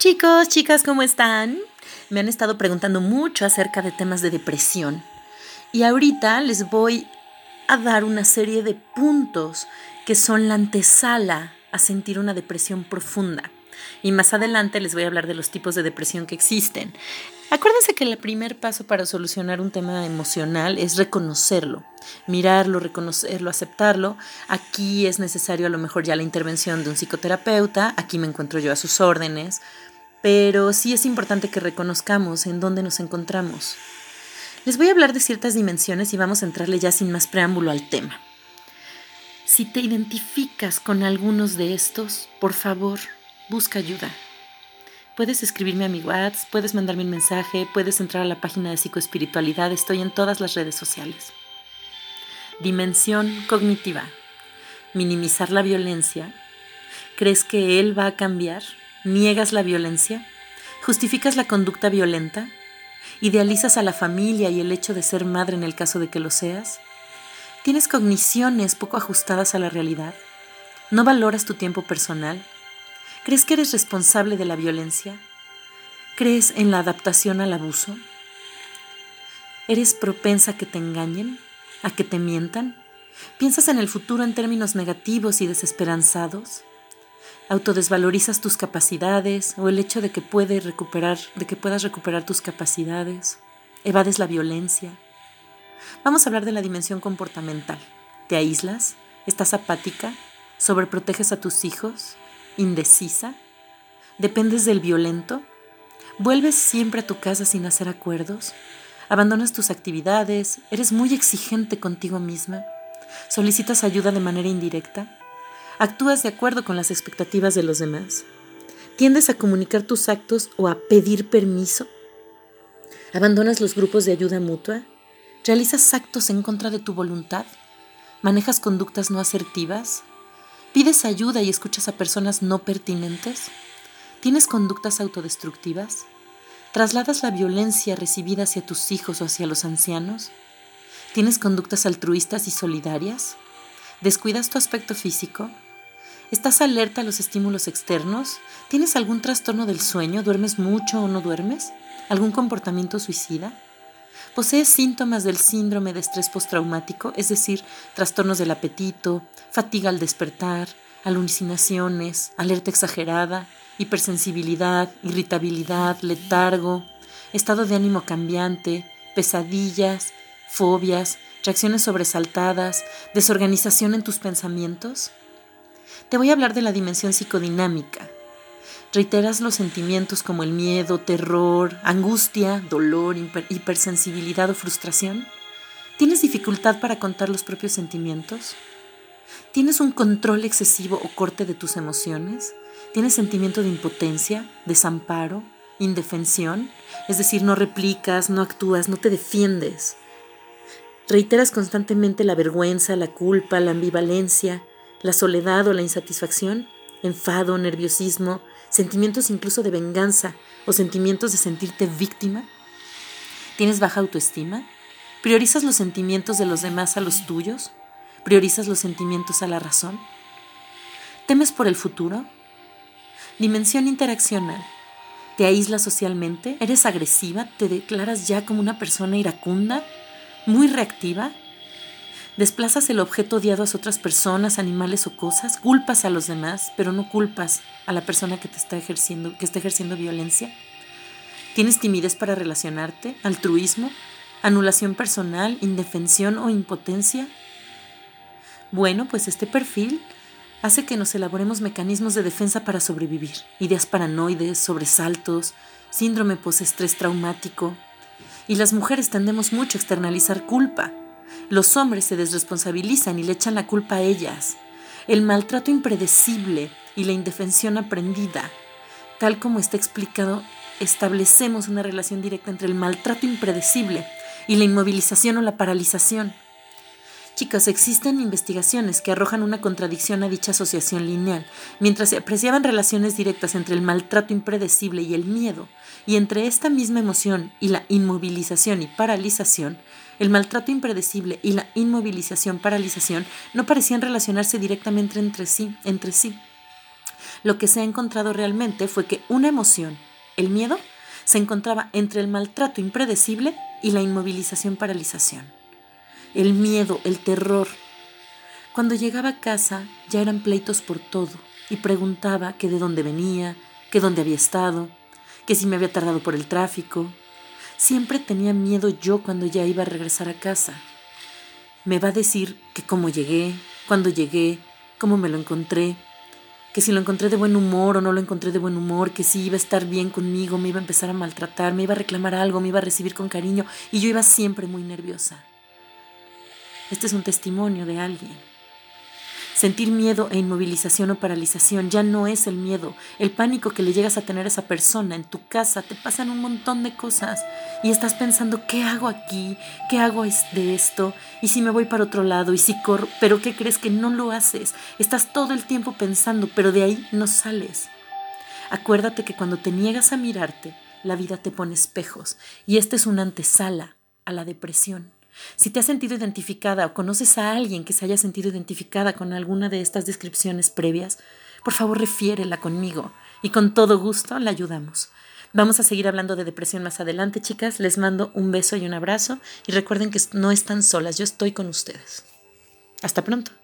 Chicos, chicas, ¿cómo están? Me han estado preguntando mucho acerca de temas de depresión. Y ahorita les voy a dar una serie de puntos que son la antesala a sentir una depresión profunda. Y más adelante les voy a hablar de los tipos de depresión que existen. Acuérdense que el primer paso para solucionar un tema emocional es reconocerlo, mirarlo, reconocerlo, aceptarlo. Aquí es necesario a lo mejor ya la intervención de un psicoterapeuta, aquí me encuentro yo a sus órdenes, pero sí es importante que reconozcamos en dónde nos encontramos. Les voy a hablar de ciertas dimensiones y vamos a entrarle ya sin más preámbulo al tema. Si te identificas con algunos de estos, por favor, busca ayuda. Puedes escribirme a mi WhatsApp, puedes mandarme un mensaje, puedes entrar a la página de psicoespiritualidad, estoy en todas las redes sociales. Dimensión cognitiva. Minimizar la violencia. ¿Crees que él va a cambiar? ¿Niegas la violencia? ¿Justificas la conducta violenta? ¿Idealizas a la familia y el hecho de ser madre en el caso de que lo seas? ¿Tienes cogniciones poco ajustadas a la realidad? ¿No valoras tu tiempo personal? ¿Crees que eres responsable de la violencia? ¿Crees en la adaptación al abuso? ¿Eres propensa a que te engañen? ¿A que te mientan? ¿Piensas en el futuro en términos negativos y desesperanzados? Autodesvalorizas tus capacidades o el hecho de que, puede recuperar, de que puedas recuperar tus capacidades, evades la violencia. Vamos a hablar de la dimensión comportamental. ¿Te aíslas? ¿Estás apática? ¿Sobreproteges a tus hijos? ¿Indecisa? ¿Dependes del violento? ¿Vuelves siempre a tu casa sin hacer acuerdos? ¿Abandonas tus actividades? ¿Eres muy exigente contigo misma? ¿Solicitas ayuda de manera indirecta? ¿Actúas de acuerdo con las expectativas de los demás? ¿Tiendes a comunicar tus actos o a pedir permiso? ¿Abandonas los grupos de ayuda mutua? ¿Realizas actos en contra de tu voluntad? ¿Manejas conductas no asertivas? ¿Pides ayuda y escuchas a personas no pertinentes? ¿Tienes conductas autodestructivas? ¿Trasladas la violencia recibida hacia tus hijos o hacia los ancianos? ¿Tienes conductas altruistas y solidarias? ¿Descuidas tu aspecto físico? ¿Estás alerta a los estímulos externos? ¿Tienes algún trastorno del sueño? ¿Duermes mucho o no duermes? ¿Algún comportamiento suicida? ¿Posees síntomas del síndrome de estrés postraumático, es decir, trastornos del apetito, fatiga al despertar, alucinaciones, alerta exagerada, hipersensibilidad, irritabilidad, letargo, estado de ánimo cambiante, pesadillas, fobias, reacciones sobresaltadas, desorganización en tus pensamientos? Te voy a hablar de la dimensión psicodinámica. ¿Reiteras los sentimientos como el miedo, terror, angustia, dolor, hipersensibilidad o frustración? ¿Tienes dificultad para contar los propios sentimientos? ¿Tienes un control excesivo o corte de tus emociones? ¿Tienes sentimiento de impotencia, desamparo, indefensión? Es decir, no replicas, no actúas, no te defiendes. ¿Reiteras constantemente la vergüenza, la culpa, la ambivalencia, la soledad o la insatisfacción, enfado, nerviosismo, sentimientos incluso de venganza o sentimientos de sentirte víctima? ¿Tienes baja autoestima? ¿Priorizas los sentimientos de los demás a los tuyos? ¿Priorizas los sentimientos a la razón? ¿Temes por el futuro? Dimensión interaccional. ¿Te aíslas socialmente? ¿Eres agresiva? ¿Te declaras ya como una persona iracunda? ¿Muy reactiva? Desplazas el objeto odiado a otras personas, animales o cosas, culpas a los demás, pero no culpas a la persona que te está ejerciendo, violencia. ¿Tienes timidez para relacionarte? ¿Altruismo? ¿Anulación personal? ¿Indefensión o impotencia? Bueno, pues este perfil hace que nos elaboremos mecanismos de defensa para sobrevivir, ideas paranoides, sobresaltos, síndrome postestrés traumático. Y las mujeres tendemos mucho a externalizar culpa, los hombres se desresponsabilizan y le echan la culpa a ellas. El maltrato impredecible y la indefensión aprendida, tal como está explicado, establecemos una relación directa entre el maltrato impredecible y la inmovilización o la paralización. Existen investigaciones que arrojan una contradicción a dicha asociación lineal. Mientras se apreciaban relaciones directas entre el maltrato impredecible y el miedo, y entre esta misma emoción y la inmovilización y paralización, el maltrato impredecible y la inmovilización, paralización, no parecían relacionarse directamente entre sí, entre sí. lo que se ha encontrado realmente fue que una emoción, el miedo, se encontraba entre el maltrato impredecible y la inmovilización paralización. El miedo, el terror. Cuando llegaba a casa ya eran pleitos por todo y preguntaba que de dónde venía, que dónde había estado, que si me había tardado por el tráfico. Siempre tenía miedo yo cuando ya iba a regresar a casa. Me va a decir que cómo llegué, cuándo llegué, cómo me lo encontré, que si lo encontré de buen humor o no lo encontré de buen humor, que si iba a estar bien conmigo, me iba a empezar a maltratar, me iba a reclamar algo, me iba a recibir con cariño y yo iba siempre muy nerviosa. Este es un testimonio de alguien. Sentir miedo e inmovilización o paralización ya no es el miedo, el pánico que le llegas a tener a esa persona en tu casa, te pasan un montón de cosas y estás pensando, ¿qué hago aquí? ¿Qué hago de esto? ¿Y si me voy para otro lado? ¿Y si corro? ¿Pero qué crees que no lo haces? Estás todo el tiempo pensando, pero de ahí no sales. Acuérdate que cuando te niegas a mirarte, la vida te pone espejos y esta es una antesala a la depresión. Si te has sentido identificada o conoces a alguien que se haya sentido identificada con alguna de estas descripciones previas, por favor refiérela conmigo y con todo gusto la ayudamos. Vamos a seguir hablando de depresión más adelante, chicas. Les mando un beso y un abrazo y recuerden que no están solas, yo estoy con ustedes. Hasta pronto.